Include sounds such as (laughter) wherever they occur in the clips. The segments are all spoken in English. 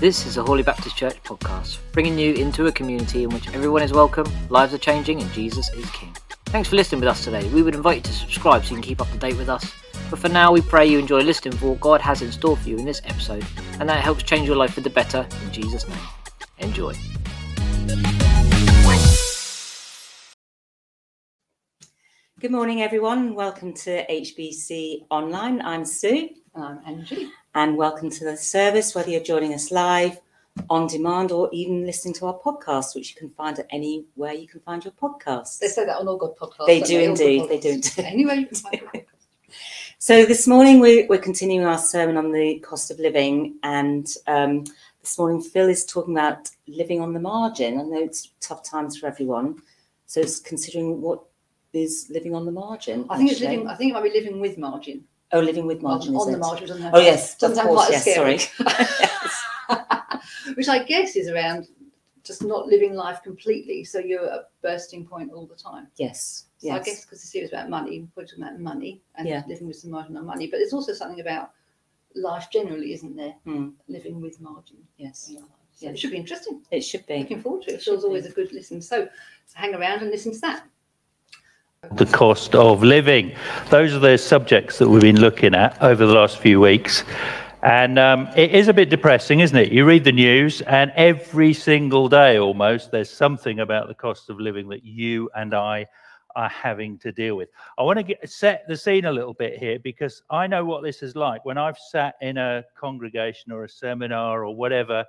This is a Hoole Baptist Church podcast, bringing you into a community in which everyone is welcome, lives are changing, and Jesus is King. Thanks for listening with us today. We would invite you to subscribe so you can keep up to date with us. But for now, we pray you enjoy listening for what God has in store for you in this episode, and that helps change your life for the better in Jesus' name. Enjoy. Good morning, everyone. Welcome to HBC Online. I'm Sue. And I'm Angie. And welcome to the service, whether you're joining us live, on demand, or even listening to our podcast, which you can find at anywhere you can find your podcasts. They say that on all good podcasts. They do indeed, they do indeed. Anyway, you can find. (laughs) So this morning we're, we're continuing our sermon on the cost of living, and um, this morning Phil is talking about living on the margin. I know it's tough times for everyone, so it's considering what is living on the margin. I think it's living. I think it might be living with margin. Oh, living with margin. on, on the margin. Doesn't have Oh yes, Doesn't of course. quite Yes, scary. sorry. (laughs) (laughs) Which I guess is around just not living life completely, so you're at a bursting point all the time. yes. So I guess because the series about money, we're talking about money and Yeah. living with some margin on money, but it's also something about life generally, isn't there? Hmm. Living with margin. Yes. in our lives. So Yeah. it should be interesting. It should be. Looking forward to it. It always a good listen. So hang around and listen to that. The cost of living. Those are the subjects that we've been looking at over the last few weeks. And um, it is a bit depressing, isn't it? You read the news, and every single day almost, there's something about the cost of living that you and I are having to deal with. I want to get, set the scene a little bit here because I know what this is like when I've sat in a congregation or a seminar or whatever,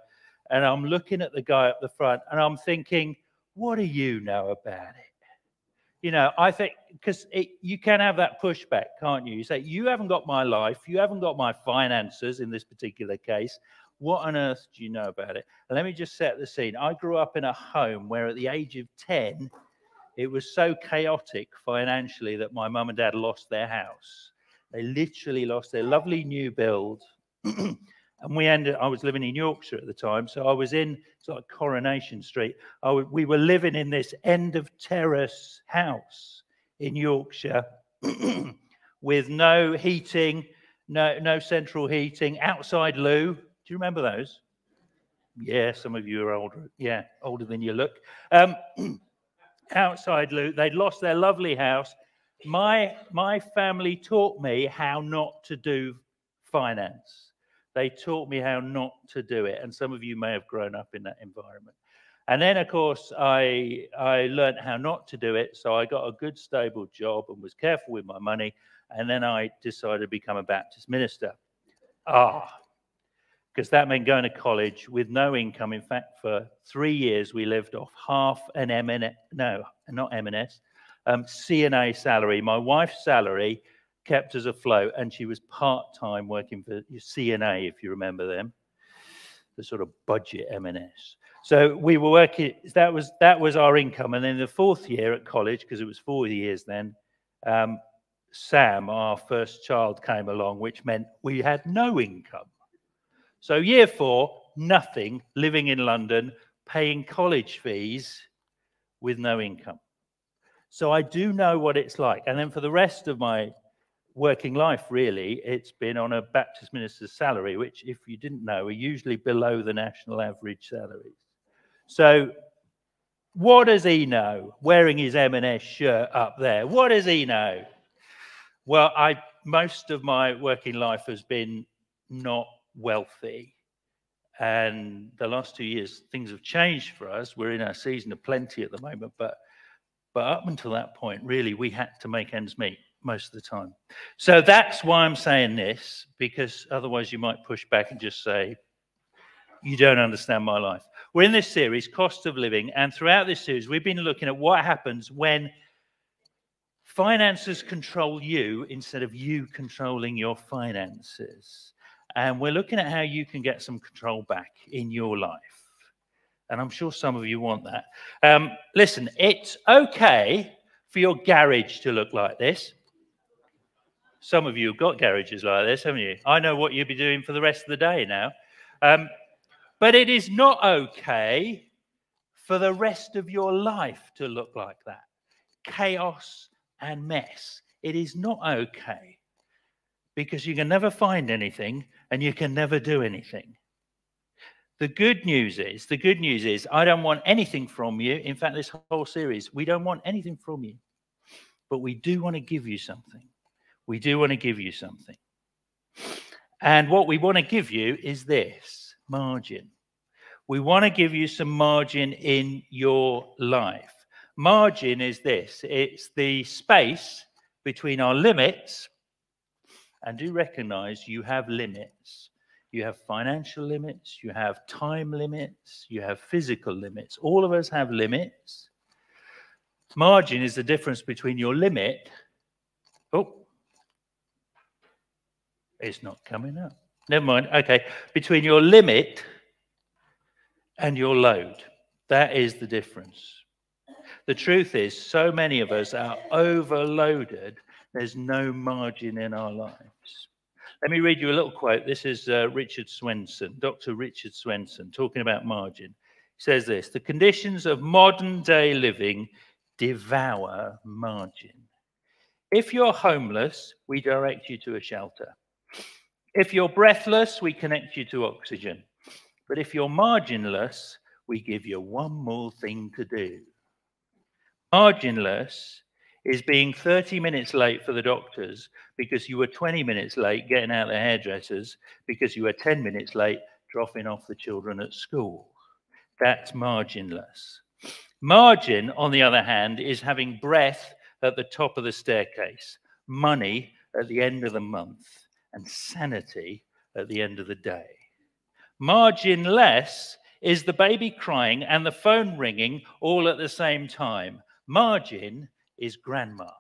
and I'm looking at the guy up the front and I'm thinking, what do you know about it? You know, I think because you can have that pushback, can't you? You say, You haven't got my life, you haven't got my finances in this particular case. What on earth do you know about it? Let me just set the scene. I grew up in a home where at the age of 10, it was so chaotic financially that my mum and dad lost their house. They literally lost their lovely new build. (clears throat) and we ended, I was living in Yorkshire at the time. So I was in sort of Coronation Street. We were living in this end of terrace house in Yorkshire (clears throat) with no heating, no, no central heating, outside loo. Do you remember those? Yeah, some of you are older. Yeah, older than you look. Um, (clears throat) outside loo. They'd lost their lovely house. My my family taught me how not to do finance. They taught me how not to do it, and some of you may have grown up in that environment. And then, of course, I I learned how not to do it. So I got a good, stable job and was careful with my money. And then I decided to become a Baptist minister. Ah, because that meant going to college with no income. In fact, for three years we lived off half an M&S, no, not M&S, um, C&A salary. My wife's salary kept us afloat, and she was part-time working for C&A, if you remember them, the sort of budget M&S. So we were working. That was that was our income, and then the fourth year at college, because it was four years then. Um, Sam, our first child, came along, which meant we had no income. So, year four, nothing, living in London, paying college fees with no income. So, I do know what it's like. And then for the rest of my working life, really, it's been on a Baptist minister's salary, which, if you didn't know, are usually below the national average salaries. So, what does he know? Wearing his M&S shirt up there. What does he know? Well, I most of my working life has been not wealthy. And the last two years, things have changed for us. We're in our season of plenty at the moment, but but up until that point, really, we had to make ends meet most of the time. So that's why I'm saying this, because otherwise you might push back and just say, you don't understand my life. We're in this series, Cost of Living, and throughout this series, we've been looking at what happens when finances control you instead of you controlling your finances. And we're looking at how you can get some control back in your life. And I'm sure some of you want that. Um, listen, it's okay for your garage to look like this. Some of you have got garages like this, haven't you? I know what you'll be doing for the rest of the day now. Um, but it is not okay for the rest of your life to look like that chaos and mess. It is not okay. because you can never find anything and you can never do anything. The good news is, the good news is, I don't want anything from you. In fact, this whole series, we don't want anything from you, but we do want to give you something. We do want to give you something. And what we want to give you is this margin. We want to give you some margin in your life. Margin is this it's the space between our limits, and do recognize you have limits. You have financial limits, you have time limits, you have physical limits. All of us have limits. Margin is the difference between your limit. Oh, it's not coming up. Never mind. Okay. Between your limit and your load. That is the difference. The truth is, so many of us are overloaded, there's no margin in our lives. Let me read you a little quote. This is uh, Richard Swenson, Dr. Richard Swenson, talking about margin. He says this The conditions of modern day living devour margin. If you're homeless, we direct you to a shelter. If you're breathless, we connect you to oxygen. But if you're marginless, we give you one more thing to do. Marginless is being 30 minutes late for the doctors because you were 20 minutes late getting out the hairdressers because you were 10 minutes late dropping off the children at school. That's marginless. Margin, on the other hand, is having breath at the top of the staircase, money at the end of the month, and sanity at the end of the day. Marginless is the baby crying and the phone ringing all at the same time. Margin is grandma.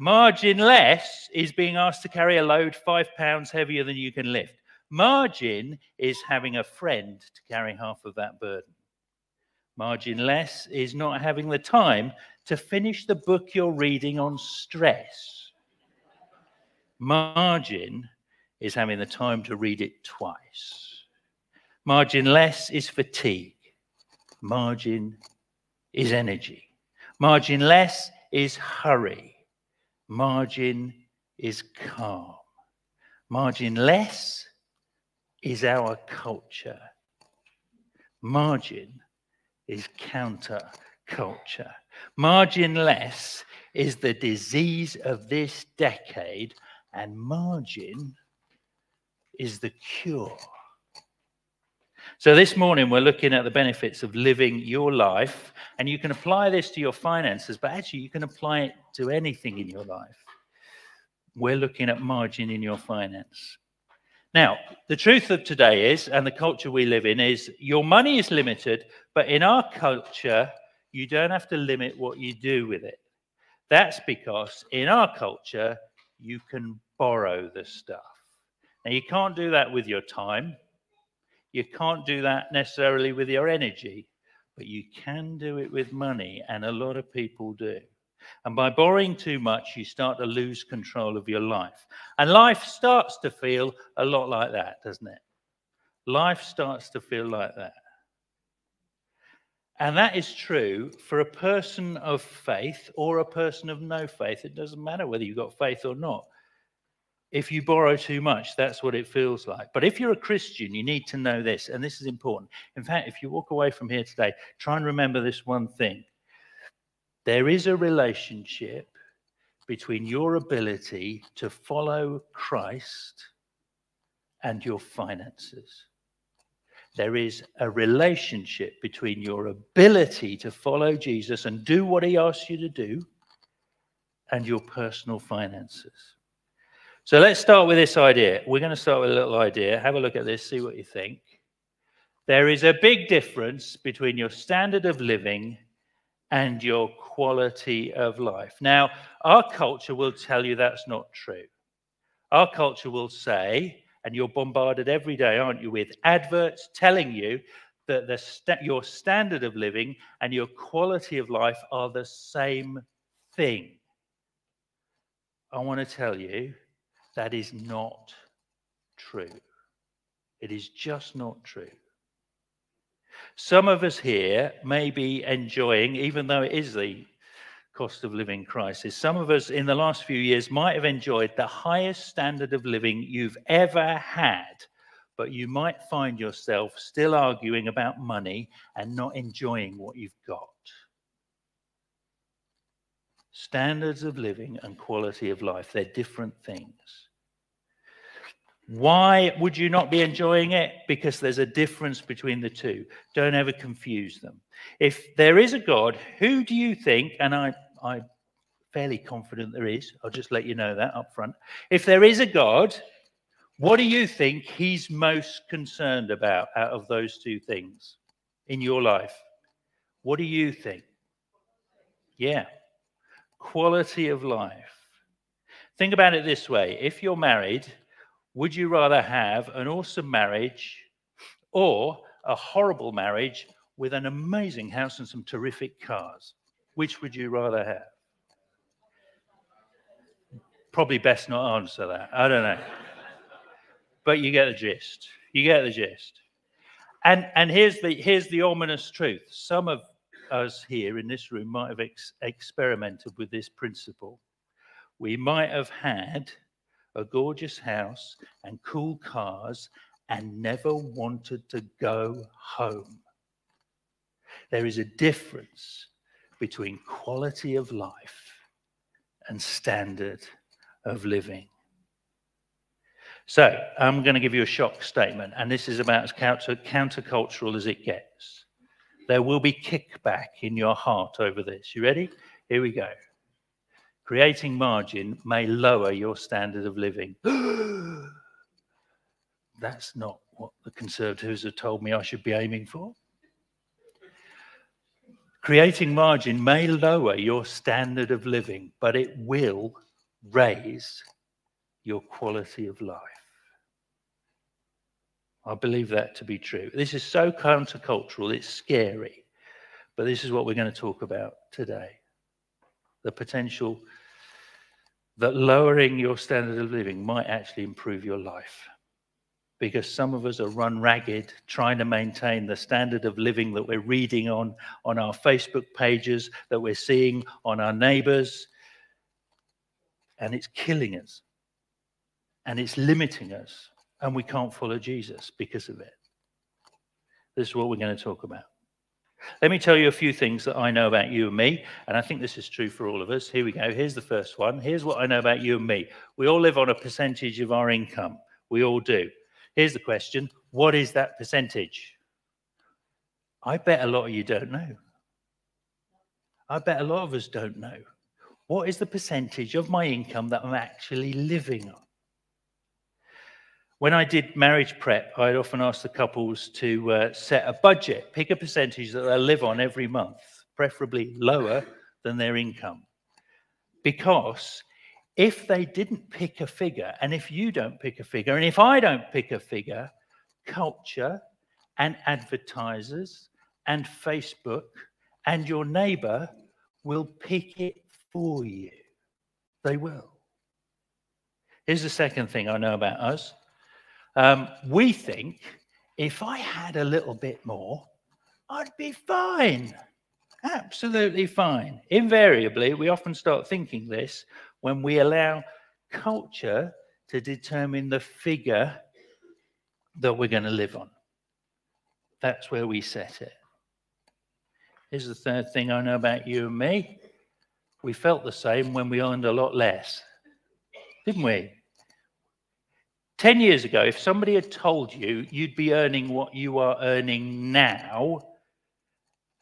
Margin less is being asked to carry a load five pounds heavier than you can lift. Margin is having a friend to carry half of that burden. Margin less is not having the time to finish the book you're reading on stress. Margin is having the time to read it twice. Margin less is fatigue. Margin is energy. Margin less is hurry. Margin is calm. Margin less is our culture. Margin is counter culture. Margin less is the disease of this decade, and margin is the cure. So, this morning we're looking at the benefits of living your life, and you can apply this to your finances, but actually, you can apply it to anything in your life. We're looking at margin in your finance. Now, the truth of today is, and the culture we live in, is your money is limited, but in our culture, you don't have to limit what you do with it. That's because in our culture, you can borrow the stuff. Now, you can't do that with your time. You can't do that necessarily with your energy, but you can do it with money, and a lot of people do. And by borrowing too much, you start to lose control of your life. And life starts to feel a lot like that, doesn't it? Life starts to feel like that. And that is true for a person of faith or a person of no faith. It doesn't matter whether you've got faith or not if you borrow too much, that's what it feels like. But if you're a Christian, you need to know this, and this is important. In fact, if you walk away from here today, try and remember this one thing there is a relationship between your ability to follow Christ and your finances. There is a relationship between your ability to follow Jesus and do what he asks you to do and your personal finances. So let's start with this idea. We're going to start with a little idea. Have a look at this, see what you think. There is a big difference between your standard of living and your quality of life. Now, our culture will tell you that's not true. Our culture will say, and you're bombarded every day, aren't you, with adverts telling you that the st- your standard of living and your quality of life are the same thing. I want to tell you that is not true. It is just not true. Some of us here may be enjoying, even though it is the cost of living crisis. Some of us in the last few years might have enjoyed the highest standard of living you've ever had, but you might find yourself still arguing about money and not enjoying what you've got. Standards of living and quality of life, they're different things. Why would you not be enjoying it? Because there's a difference between the two. Don't ever confuse them. If there is a God, who do you think, and I, I'm fairly confident there is, I'll just let you know that up front. If there is a God, what do you think he's most concerned about out of those two things in your life? What do you think? Yeah, quality of life. Think about it this way if you're married, would you rather have an awesome marriage or a horrible marriage with an amazing house and some terrific cars? Which would you rather have? Probably best not answer that. I don't know. but you get the gist. You get the gist. And and here's the here's the ominous truth. Some of us here in this room might have ex- experimented with this principle. We might have had a gorgeous house and cool cars and never wanted to go home. There is a difference between quality of life and standard of living. So, I'm going to give you a shock statement, and this is about as counter, countercultural as it gets. There will be kickback in your heart over this. You ready? Here we go. Creating margin may lower your standard of living. (gasps) That's not what the Conservatives have told me I should be aiming for. Creating margin may lower your standard of living, but it will raise your quality of life. I believe that to be true. This is so countercultural, it's scary. But this is what we're going to talk about today the potential that lowering your standard of living might actually improve your life. Because some of us are run ragged trying to maintain the standard of living that we're reading on, on our Facebook pages, that we're seeing on our neighbors. And it's killing us. And it's limiting us. And we can't follow Jesus because of it. This is what we're going to talk about. Let me tell you a few things that I know about you and me, and I think this is true for all of us. Here we go. Here's the first one. Here's what I know about you and me. We all live on a percentage of our income. We all do. Here's the question What is that percentage? I bet a lot of you don't know. I bet a lot of us don't know. What is the percentage of my income that I'm actually living on? When I did marriage prep, I'd often ask the couples to uh, set a budget, pick a percentage that they'll live on every month, preferably lower than their income. Because if they didn't pick a figure, and if you don't pick a figure, and if I don't pick a figure, culture and advertisers and Facebook and your neighbor will pick it for you. They will. Here's the second thing I know about us um, we think if I had a little bit more, I'd be fine. Absolutely fine. Invariably, we often start thinking this when we allow culture to determine the figure that we're going to live on. That's where we set it. Here's the third thing I know about you and me. We felt the same when we earned a lot less, didn't we? 10 years ago, if somebody had told you you'd be earning what you are earning now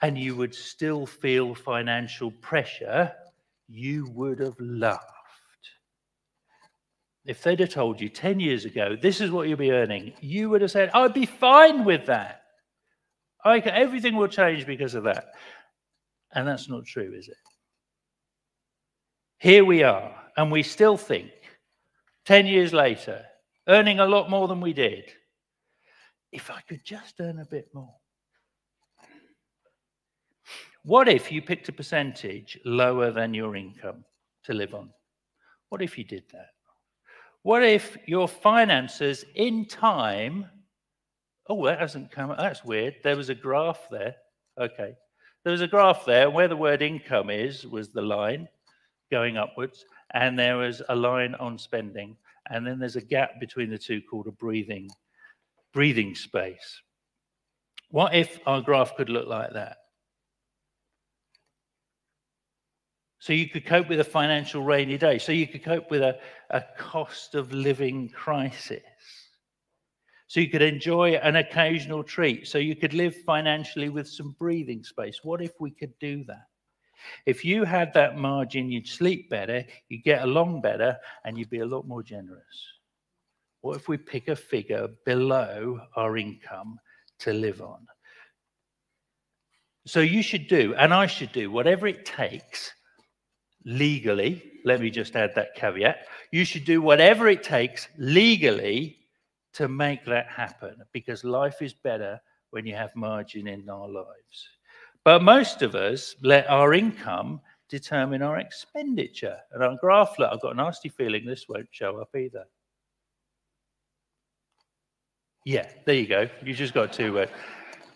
and you would still feel financial pressure, you would have laughed. If they'd have told you 10 years ago, this is what you'll be earning, you would have said, I'd be fine with that. I can, everything will change because of that. And that's not true, is it? Here we are, and we still think, 10 years later, earning a lot more than we did. If I could just earn a bit more. What if you picked a percentage lower than your income to live on? What if you did that? What if your finances in time? Oh, that hasn't come. That's weird. There was a graph there. Okay. There was a graph there where the word income is, was the line going upwards, and there was a line on spending. And then there's a gap between the two called a breathing, breathing space. What if our graph could look like that? So you could cope with a financial rainy day. So you could cope with a, a cost of living crisis. So you could enjoy an occasional treat. So you could live financially with some breathing space. What if we could do that? If you had that margin, you'd sleep better, you'd get along better, and you'd be a lot more generous. What if we pick a figure below our income to live on? So you should do, and I should do, whatever it takes legally. Let me just add that caveat. You should do whatever it takes legally to make that happen because life is better when you have margin in our lives. But most of us let our income determine our expenditure. And on graph, I've got a nasty feeling this won't show up either. Yeah, there you go. You just got to uh,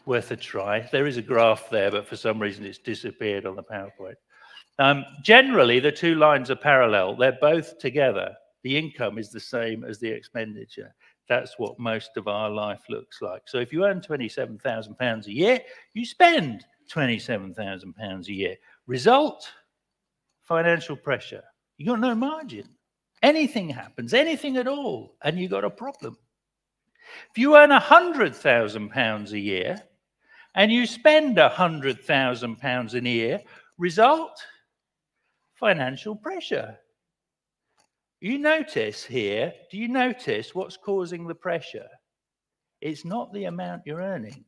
worth a try. There is a graph there, but for some reason it's disappeared on the PowerPoint. Um, generally, the two lines are parallel. They're both together. The income is the same as the expenditure. That's what most of our life looks like. So if you earn £27,000 a year, you spend £27,000 a year. Result financial pressure. You've got no margin. Anything happens, anything at all, and you've got a problem. If you earn £100,000 a year and you spend £100,000 a year, result financial pressure. You notice here, do you notice what's causing the pressure? It's not the amount you're earning,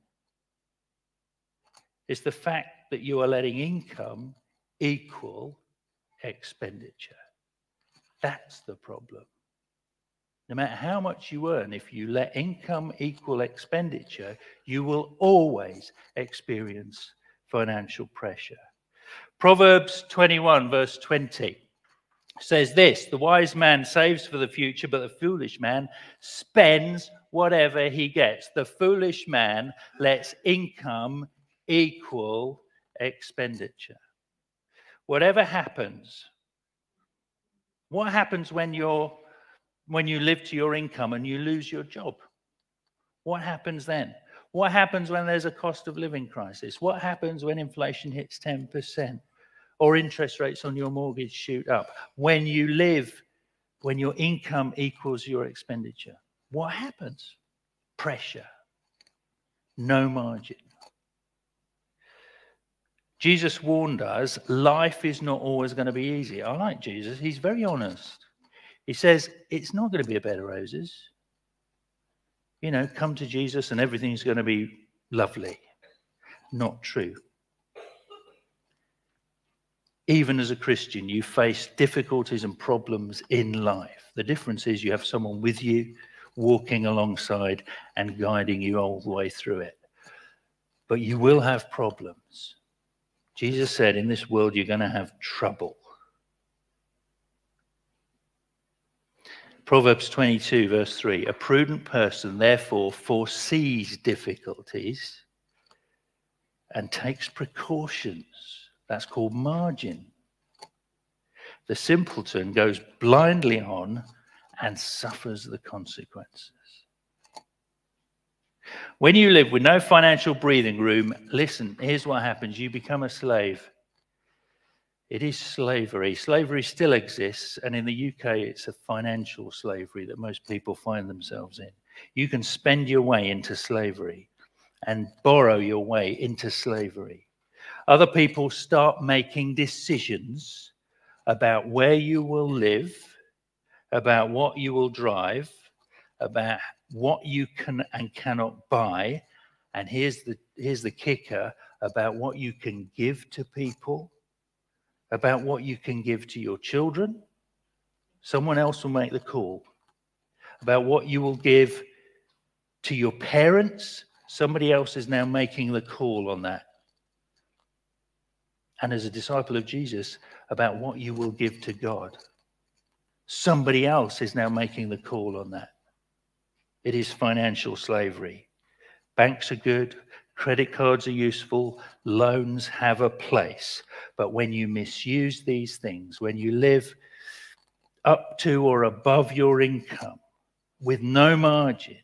it's the fact that you are letting income equal expenditure. That's the problem. No matter how much you earn, if you let income equal expenditure, you will always experience financial pressure. Proverbs 21, verse 20 says this The wise man saves for the future, but the foolish man spends whatever he gets. The foolish man lets income equal expenditure. Whatever happens, what happens when you're when you live to your income and you lose your job? What happens then? What happens when there's a cost of living crisis? What happens when inflation hits 10% or interest rates on your mortgage shoot up? When you live, when your income equals your expenditure, what happens? Pressure, no margin. Jesus warned us life is not always going to be easy. I like Jesus. He's very honest. He says it's not going to be a bed of roses. You know, come to Jesus and everything's going to be lovely. Not true. Even as a Christian, you face difficulties and problems in life. The difference is you have someone with you, walking alongside and guiding you all the way through it. But you will have problems. Jesus said, In this world, you're going to have trouble. Proverbs 22, verse 3 A prudent person, therefore, foresees difficulties and takes precautions. That's called margin. The simpleton goes blindly on and suffers the consequences. When you live with no financial breathing room, listen, here's what happens you become a slave. It is slavery. Slavery still exists, and in the UK, it's a financial slavery that most people find themselves in. You can spend your way into slavery and borrow your way into slavery. Other people start making decisions about where you will live, about what you will drive, about what you can and cannot buy. And here's the, here's the kicker about what you can give to people, about what you can give to your children. Someone else will make the call. About what you will give to your parents. Somebody else is now making the call on that. And as a disciple of Jesus, about what you will give to God. Somebody else is now making the call on that. It is financial slavery. Banks are good, Credit cards are useful, loans have a place. But when you misuse these things, when you live up to or above your income with no margin,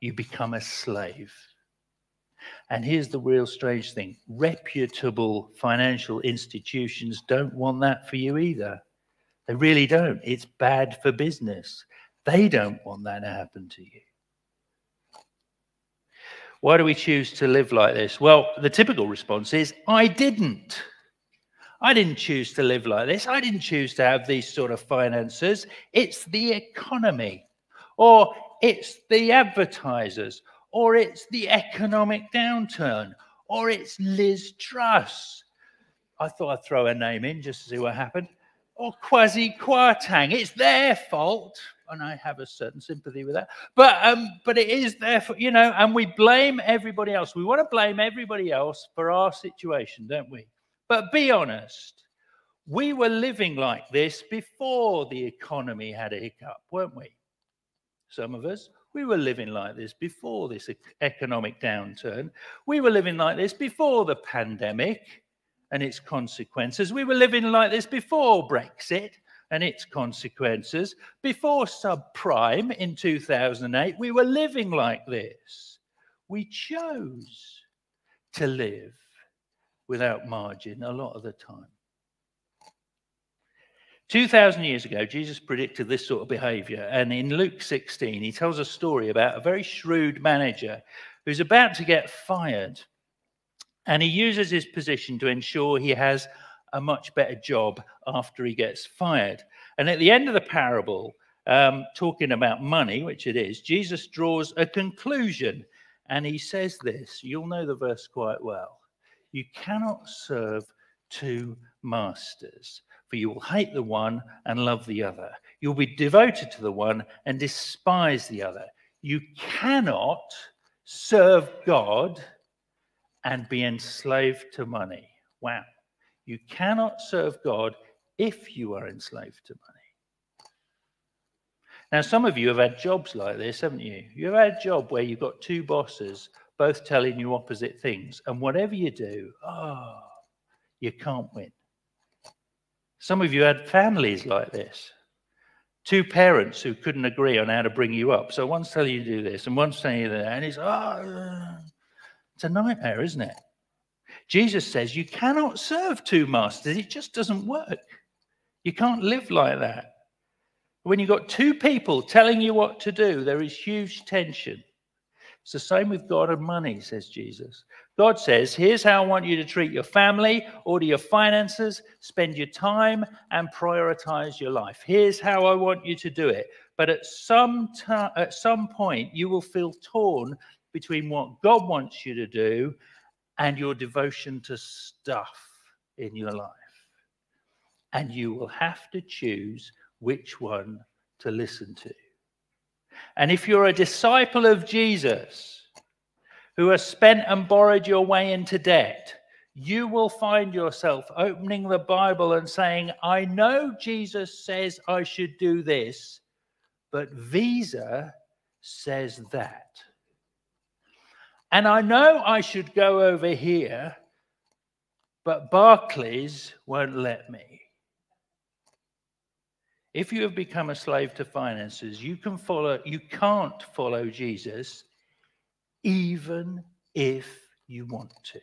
you become a slave. And here's the real strange thing reputable financial institutions don't want that for you either. They really don't. It's bad for business. They don't want that to happen to you. Why do we choose to live like this? Well, the typical response is I didn't. I didn't choose to live like this. I didn't choose to have these sort of finances. It's the economy, or it's the advertisers, or it's the economic downturn, or it's Liz Truss. I thought I'd throw a name in just to see what happened. Or Kwasi Kwarteng. It's their fault. And I have a certain sympathy with that. But um, but it is their fault, you know, and we blame everybody else. We want to blame everybody else for our situation, don't we? But be honest. We were living like this before the economy had a hiccup, weren't we? Some of us. We were living like this before this economic downturn. We were living like this before the pandemic and its consequences. We were living like this before Brexit and its consequences. Before subprime in 2008, we were living like this. We chose to live without margin a lot of the time. 2,000 years ago, Jesus predicted this sort of behavior. And in Luke 16, he tells a story about a very shrewd manager who's about to get fired. And he uses his position to ensure he has a much better job after he gets fired. And at the end of the parable, um, talking about money, which it is, Jesus draws a conclusion. And he says this you'll know the verse quite well. You cannot serve two masters for you will hate the one and love the other. You'll be devoted to the one and despise the other. You cannot serve God and be enslaved to money. Wow. You cannot serve God if you are enslaved to money. Now, some of you have had jobs like this, haven't you? You've had a job where you've got two bosses both telling you opposite things, and whatever you do, oh, you can't win. Some of you had families like this. Two parents who couldn't agree on how to bring you up. So one's telling you to do this and one's telling you that. And it's, oh, it's a nightmare, isn't it? Jesus says you cannot serve two masters. It just doesn't work. You can't live like that. When you've got two people telling you what to do, there is huge tension. It's the same with God and money, says Jesus. God says, here's how I want you to treat your family, order your finances, spend your time, and prioritize your life. Here's how I want you to do it. But at some at some point, you will feel torn between what God wants you to do and your devotion to stuff in your life. And you will have to choose which one to listen to. And if you're a disciple of Jesus, who has spent and borrowed your way into debt, you will find yourself opening the Bible and saying, I know Jesus says I should do this, but Visa says that. And I know I should go over here, but Barclays won't let me. If you have become a slave to finances, you can follow you can't follow Jesus even if you want to,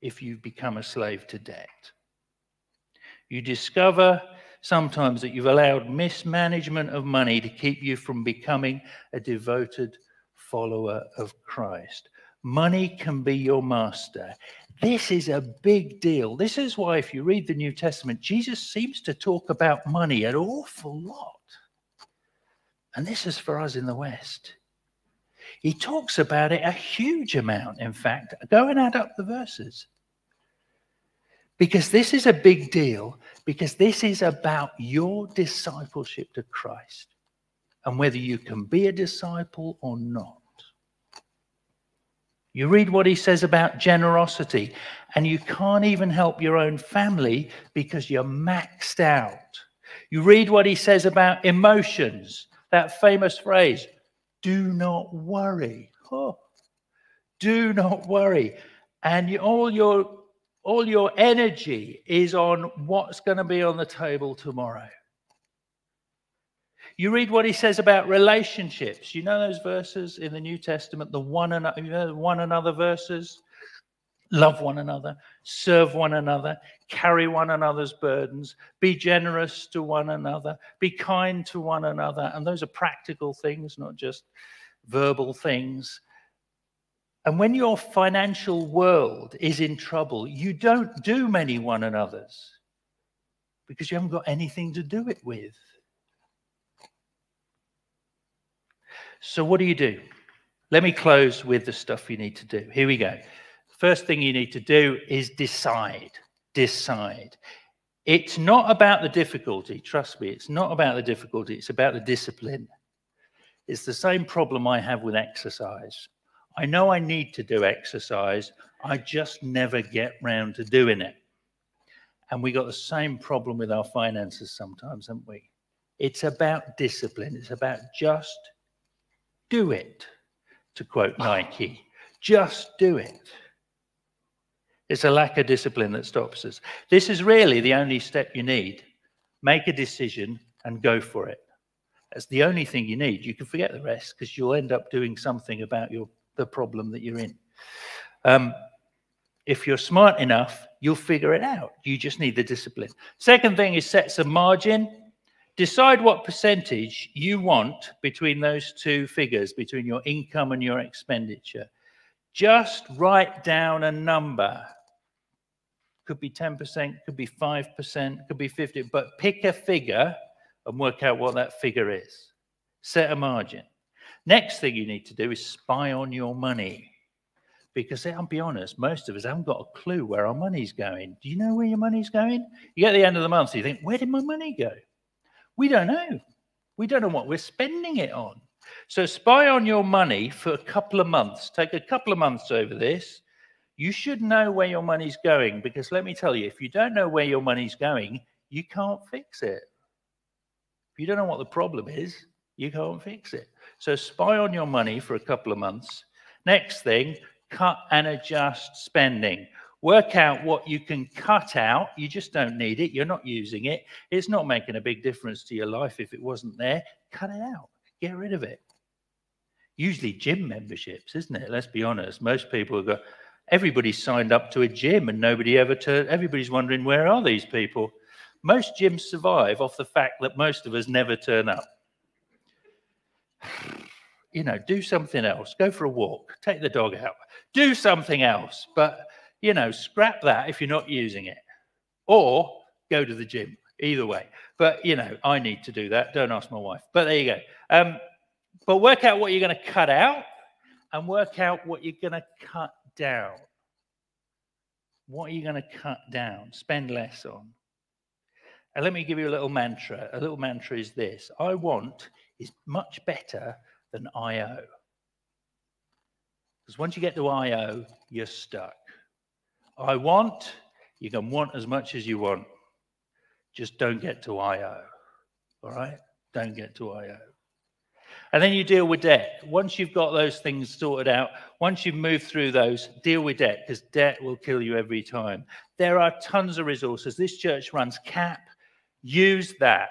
if you've become a slave to debt. You discover sometimes that you've allowed mismanagement of money to keep you from becoming a devoted follower of Christ. Money can be your master. This is a big deal. This is why, if you read the New Testament, Jesus seems to talk about money an awful lot. And this is for us in the West. He talks about it a huge amount, in fact. Go and add up the verses. Because this is a big deal, because this is about your discipleship to Christ and whether you can be a disciple or not. You read what he says about generosity, and you can't even help your own family because you're maxed out. You read what he says about emotions, that famous phrase, do not worry. Oh, Do not worry. And all your all your energy is on what's going to be on the table tomorrow. You read what he says about relationships. You know those verses in the New Testament, the one another, you know, one another verses. Love one another, serve one another, carry one another's burdens, be generous to one another, be kind to one another. And those are practical things, not just verbal things. And when your financial world is in trouble, you don't do many one another's because you haven't got anything to do it with. So, what do you do? Let me close with the stuff you need to do. Here we go. First thing you need to do is decide. Decide. It's not about the difficulty, trust me, it's not about the difficulty, it's about the discipline. It's the same problem I have with exercise. I know I need to do exercise, I just never get round to doing it. And we got the same problem with our finances sometimes, haven't we? It's about discipline, it's about just do it, to quote Nike. Just do it. It's a lack of discipline that stops us. This is really the only step you need. Make a decision and go for it. That's the only thing you need. You can forget the rest because you'll end up doing something about your the problem that you're in. Um, if you're smart enough, you'll figure it out. You just need the discipline. Second thing is set some margin. Decide what percentage you want between those two figures, between your income and your expenditure. Just write down a number. Could be 10%, could be 5%, could be 50, but pick a figure and work out what that figure is. Set a margin. Next thing you need to do is spy on your money. Because I'll be honest, most of us haven't got a clue where our money's going. Do you know where your money's going? You get the end of the month, so you think, where did my money go? We don't know. We don't know what we're spending it on. So spy on your money for a couple of months. Take a couple of months over this. You should know where your money's going because let me tell you, if you don't know where your money's going, you can't fix it. If you don't know what the problem is, you can't fix it. So spy on your money for a couple of months. Next thing, cut and adjust spending. Work out what you can cut out. You just don't need it. You're not using it. It's not making a big difference to your life if it wasn't there. Cut it out. Get rid of it. Usually gym memberships, isn't it? Let's be honest. Most people have got everybody's signed up to a gym and nobody ever turned everybody's wondering where are these people? Most gyms survive off the fact that most of us never turn up (sighs) you know, do something else. Go for a walk. Take the dog out. Do something else. But, you know, scrap that if you're not using it. Or go to the gym. Either way. But, you know, I need to do that. Don't ask my wife. But there you go. Um, but work out what you're going to cut out and work out what you're going to cut down. What are you going to cut down? Spend less on. And let me give you a little mantra. A little mantra is this I want is much better than IO. Because once you get to IO, you're stuck. I want, you can want as much as you want. Just don't get to IO. All right? Don't get to IO. And then you deal with debt. Once you've got those things sorted out, once you've moved through those, deal with debt because debt will kill you every time. There are tons of resources. This church runs CAP. Use that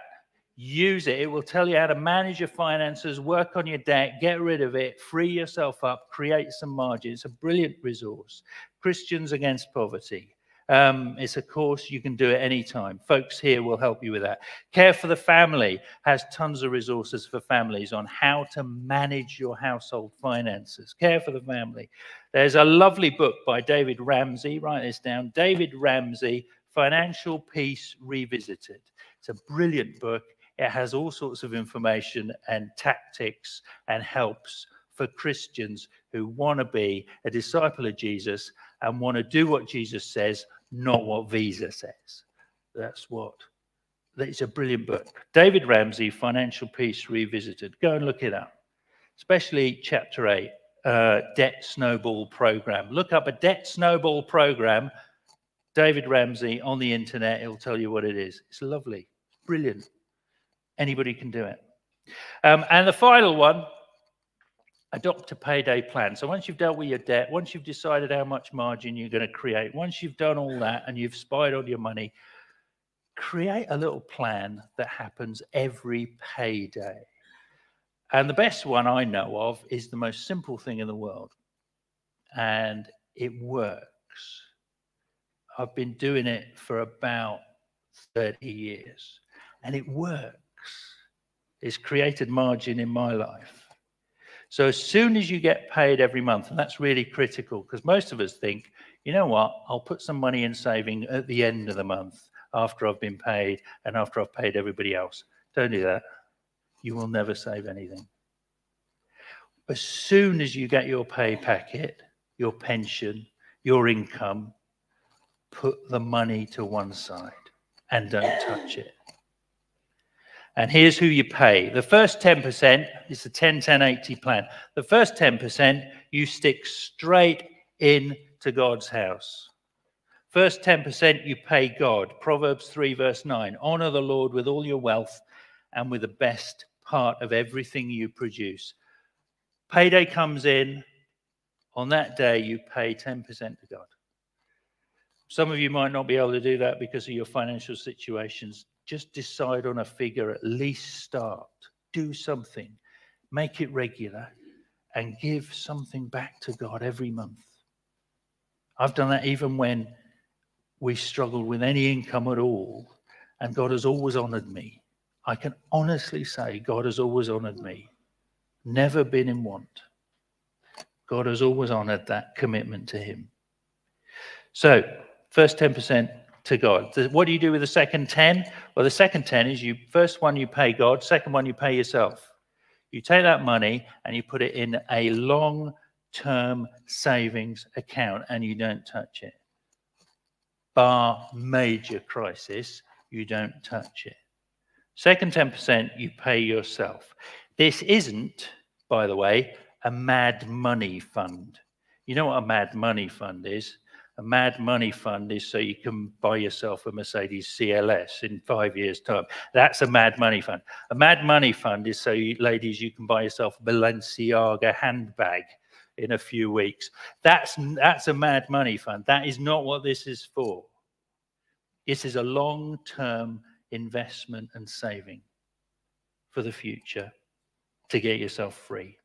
use it. It will tell you how to manage your finances, work on your debt, get rid of it, free yourself up, create some margin. It's a brilliant resource. Christians Against Poverty. Um, it's a course you can do at any time. Folks here will help you with that. Care for the Family has tons of resources for families on how to manage your household finances. Care for the Family. There's a lovely book by David Ramsey. Write this down. David Ramsey, Financial Peace Revisited. It's a brilliant book. It has all sorts of information and tactics and helps for Christians who want to be a disciple of Jesus and want to do what Jesus says, not what Visa says. That's what. It's a brilliant book. David Ramsey, Financial Peace Revisited. Go and look it up, especially chapter 8, uh, Debt Snowball Program. Look up a Debt Snowball Program, David Ramsey on the internet. It'll tell you what it is. It's lovely, brilliant. Anybody can do it. Um, and the final one adopt a payday plan. So once you've dealt with your debt, once you've decided how much margin you're going to create, once you've done all that and you've spied on your money, create a little plan that happens every payday. And the best one I know of is the most simple thing in the world. And it works. I've been doing it for about 30 years and it works. It's created margin in my life. So as soon as you get paid every month, and that's really critical because most of us think, you know what, I'll put some money in saving at the end of the month after I've been paid and after I've paid everybody else. Don't do that. You will never save anything. As soon as you get your pay packet, your pension, your income, put the money to one side and don't touch it. And here's who you pay. The first 10% is the 10 10 80 plan. The first 10% you stick straight in to God's house. First 10% you pay God. Proverbs 3, verse 9. Honor the Lord with all your wealth and with the best part of everything you produce. Payday comes in. On that day, you pay 10% to God. Some of you might not be able to do that because of your financial situations. Just decide on a figure, at least start. Do something, make it regular, and give something back to God every month. I've done that even when we struggled with any income at all, and God has always honored me. I can honestly say God has always honored me, never been in want. God has always honored that commitment to Him. So, first 10% to God. What do you do with the second 10? Well, the second 10 is you first one you pay God, second one you pay yourself. You take that money and you put it in a long term savings account and you don't touch it bar major crisis, you don't touch it. Second 10%, you pay yourself. This isn't, by the way, a mad money fund. You know what a mad money fund is? A mad money fund is so you can buy yourself a Mercedes CLS in five years' time. That's a mad money fund. A mad money fund is so, you, ladies, you can buy yourself a Balenciaga handbag in a few weeks. That's, that's a mad money fund. That is not what this is for. This is a long term investment and saving for the future to get yourself free.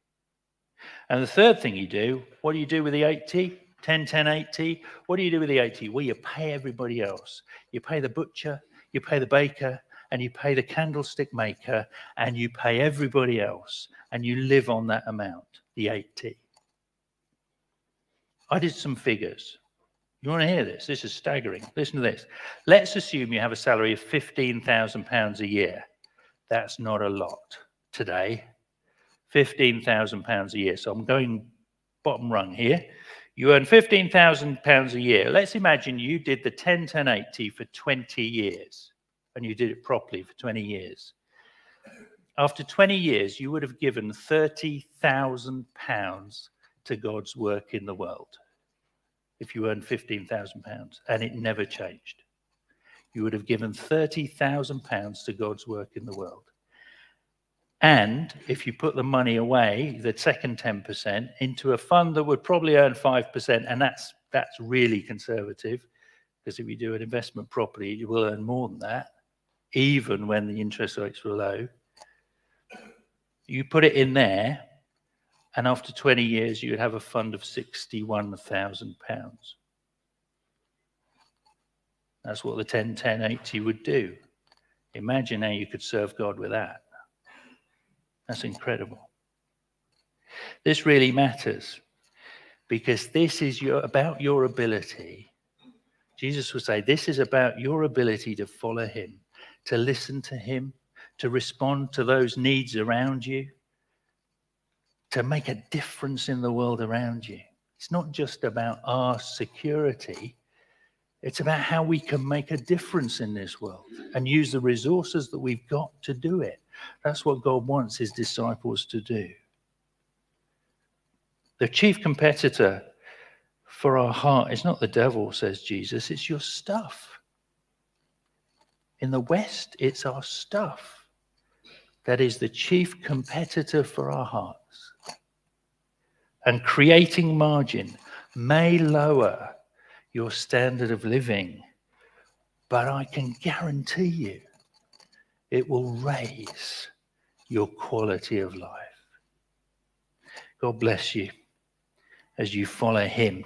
And the third thing you do, what do you do with the 80? 10, 10, 80? What do you do with the 80? Well, you pay everybody else. You pay the butcher, you pay the baker, and you pay the candlestick maker, and you pay everybody else, and you live on that amount, the 80. I did some figures. You want to hear this? This is staggering. Listen to this. Let's assume you have a salary of £15,000 a year. That's not a lot today. £15,000 a year. So I'm going bottom rung here. You earn £15,000 a year. Let's imagine you did the 10 10 80 for 20 years and you did it properly for 20 years. After 20 years, you would have given £30,000 to God's work in the world if you earned £15,000 and it never changed. You would have given £30,000 to God's work in the world. And if you put the money away, the second 10%, into a fund that would probably earn 5%, and that's, that's really conservative, because if you do an investment properly, you will earn more than that, even when the interest rates were low. You put it in there, and after 20 years, you would have a fund of £61,000. That's what the 10 10 80 would do. Imagine how you could serve God with that. That's incredible. This really matters because this is your, about your ability. Jesus would say, This is about your ability to follow Him, to listen to Him, to respond to those needs around you, to make a difference in the world around you. It's not just about our security, it's about how we can make a difference in this world and use the resources that we've got to do it. That's what God wants his disciples to do. The chief competitor for our heart is not the devil, says Jesus, it's your stuff. In the West, it's our stuff that is the chief competitor for our hearts. and creating margin may lower your standard of living, but I can guarantee you it will raise your quality of life. God bless you as you follow Him.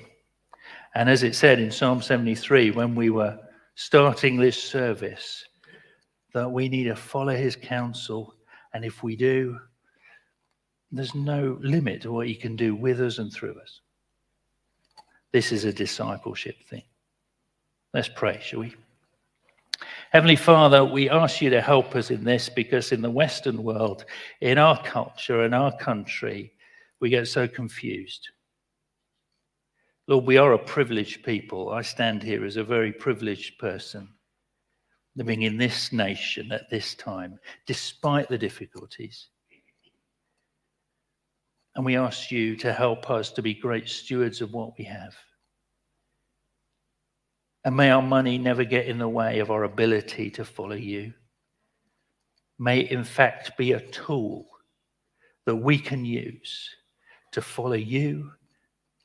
And as it said in Psalm 73, when we were starting this service, that we need to follow His counsel. And if we do, there's no limit to what He can do with us and through us. This is a discipleship thing. Let's pray, shall we? Heavenly Father, we ask you to help us in this because in the Western world, in our culture, in our country, we get so confused. Lord, we are a privileged people. I stand here as a very privileged person living in this nation at this time, despite the difficulties. And we ask you to help us to be great stewards of what we have. And may our money never get in the way of our ability to follow you. May it, in fact, be a tool that we can use to follow you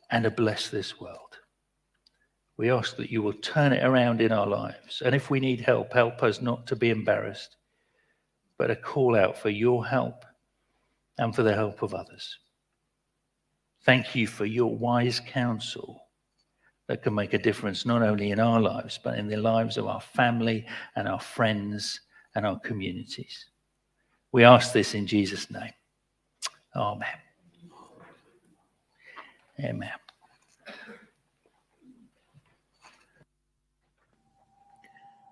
and to bless this world. We ask that you will turn it around in our lives. And if we need help, help us not to be embarrassed, but a call out for your help and for the help of others. Thank you for your wise counsel that can make a difference not only in our lives, but in the lives of our family and our friends and our communities. We ask this in Jesus' name. Amen. Amen.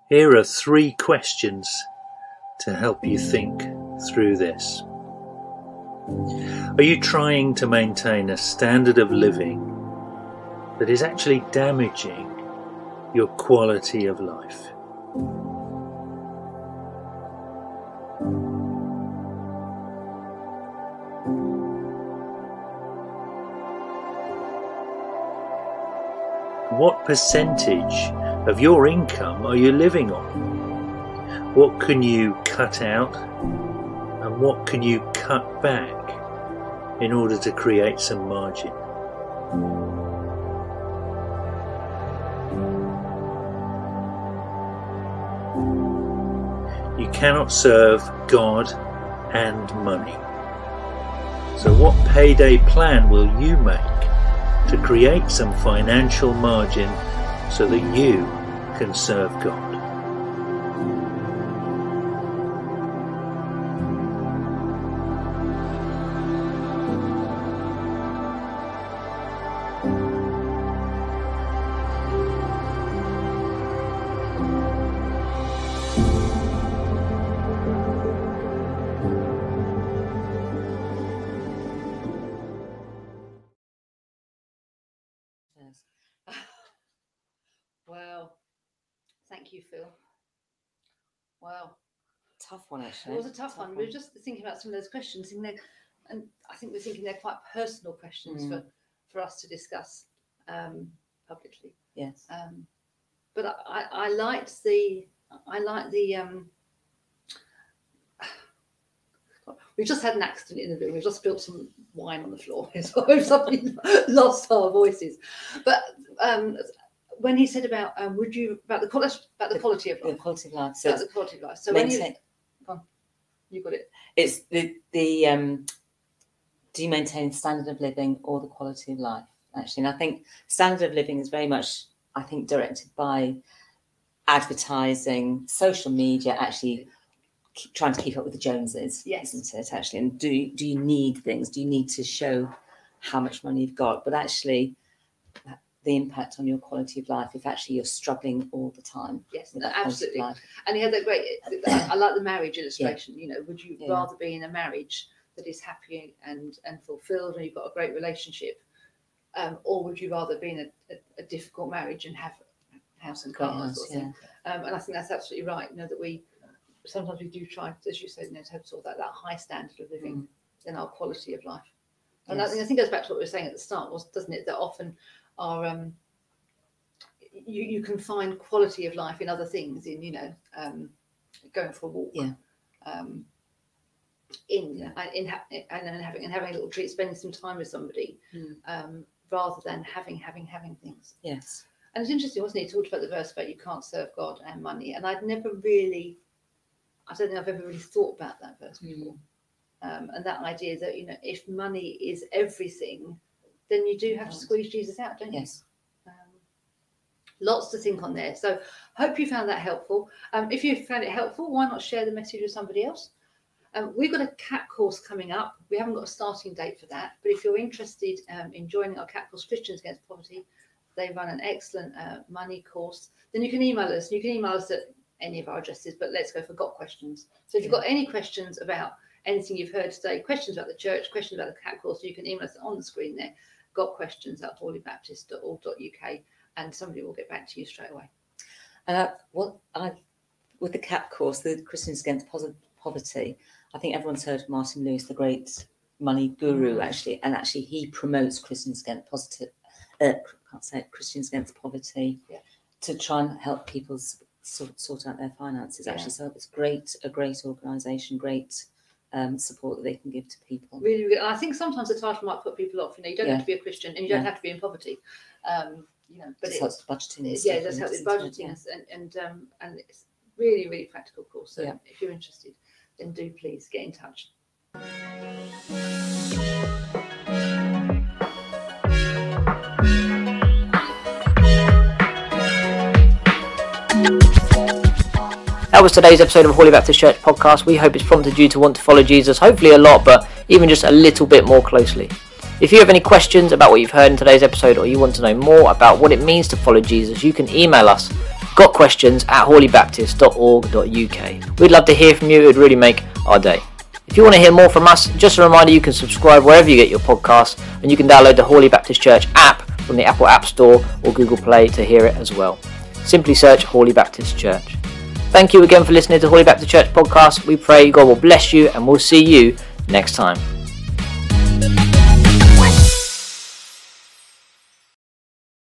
Here are three questions to help you think through this. Are you trying to maintain a standard of living that is actually damaging your quality of life. What percentage of your income are you living on? What can you cut out and what can you cut back in order to create some margin? Cannot serve God and money. So, what payday plan will you make to create some financial margin so that you can serve God? Thank you, Phil. Wow. Tough one, actually. It was a tough, one. We were just thinking about some of those questions, and, and I think we're thinking they're quite personal questions Mm. for, for us to discuss um, publicly. Yes. Um, but I, I, liked the I like the um, (sighs) we just had an accident in the room. We've just spilled some wine on the floor, so we've suddenly lost our voices. But um, when he said about um, would you about the quality about the quality of The life, quality of life. So about the quality of life. So when you maintain, you got it, it's the, the um, do you maintain standard of living or the quality of life, actually? And I think standard of living is very much, I think, directed by advertising, social media, actually trying to keep up with the Joneses, Yes. isn't it, actually? And do, do you need things? Do you need to show how much money you've got? But actually, the impact on your quality of life if actually you're struggling all the time yes, no, that quality of absolutely. And he had that great. I, I like the marriage illustration. You know, would you Yeah. rather be in a marriage that is happy and and fulfilled, and you've got a great relationship, um, or would you rather be in a, a, a difficult marriage and have a house and Great cars? house, sort of thing? Um, and I think that's absolutely right. You know that we sometimes we do try, as you said, you know, to have sort of that, that high standard of living in our quality of life. And I Yes. think I think goes back to what we were saying at the start, was doesn't it? That often our um, you, you can find quality of life in other things, in you know, um, going for a walk, Yeah. um, in in ha- and having and having a little treat, spending some time with somebody, Mm. um, rather than having having having things. Yes. And it's interesting, wasn't it? He talked about the verse about you can't serve God and money, and I'd never really, I don't think I've ever really thought about that verse Mm. before. Um, and that idea that you know, if money is everything, then you do have to squeeze Jesus out, don't you? Yes. Um, lots to think on there. So hope you found that helpful. Um, if you found it helpful, why not share the message with somebody else? Um, we've got a CAP course coming up. We haven't got a starting date for that, but if you're interested um, in joining our CAP course, Christians Against Poverty, they run an excellent uh, money course. Then you can email us. You can email us at any of our addresses, but let's go for got questions. So if you've got any questions about anything you've heard today, questions about the church, questions about the CAP course, you can email us on the screen there. Got questions at hoolebaptist.org.uk, and somebody will get back to you straight away. Uh, what I with the CAP course, the Christians Against Poverty, I think everyone's heard of Martin Lewis, the great money guru, Mm. actually, and actually he promotes Christians Against Positive, uh, can't say it, Christians Against Poverty, Yeah. to try and help people sort, sort out their finances. Actually, so it's great, a great organisation, great um, support that they can give to people. Really, really, I think sometimes the title might put people off. You know, you don't Yeah. have to be a Christian, and you don't Yeah. have to be in poverty. Um, you know, but It helps with budgeting. and yeah, it does help with budgeting and and um, and it's really really practical course. So Yeah. if you're interested, then do please get in touch. That was today's episode of Hoole Baptist Church podcast. We hope it's prompted you to want to follow Jesus, hopefully a lot, but even just a little bit more closely. If you have any questions about what you've heard in today's episode or you want to know more about what it means to follow Jesus, you can email us gotquestions at hoole.baptist.org.uk. We'd love to hear from you, it would really make our day. If you want to hear more from us, just a reminder you can subscribe wherever you get your podcasts and you can download the Hoole Baptist Church app from the Apple App Store or Google Play to hear it as well. Simply search Hoole Baptist Church. Thank you again for listening to Hoole Baptist Church podcast. We pray God will bless you and we'll see you next time.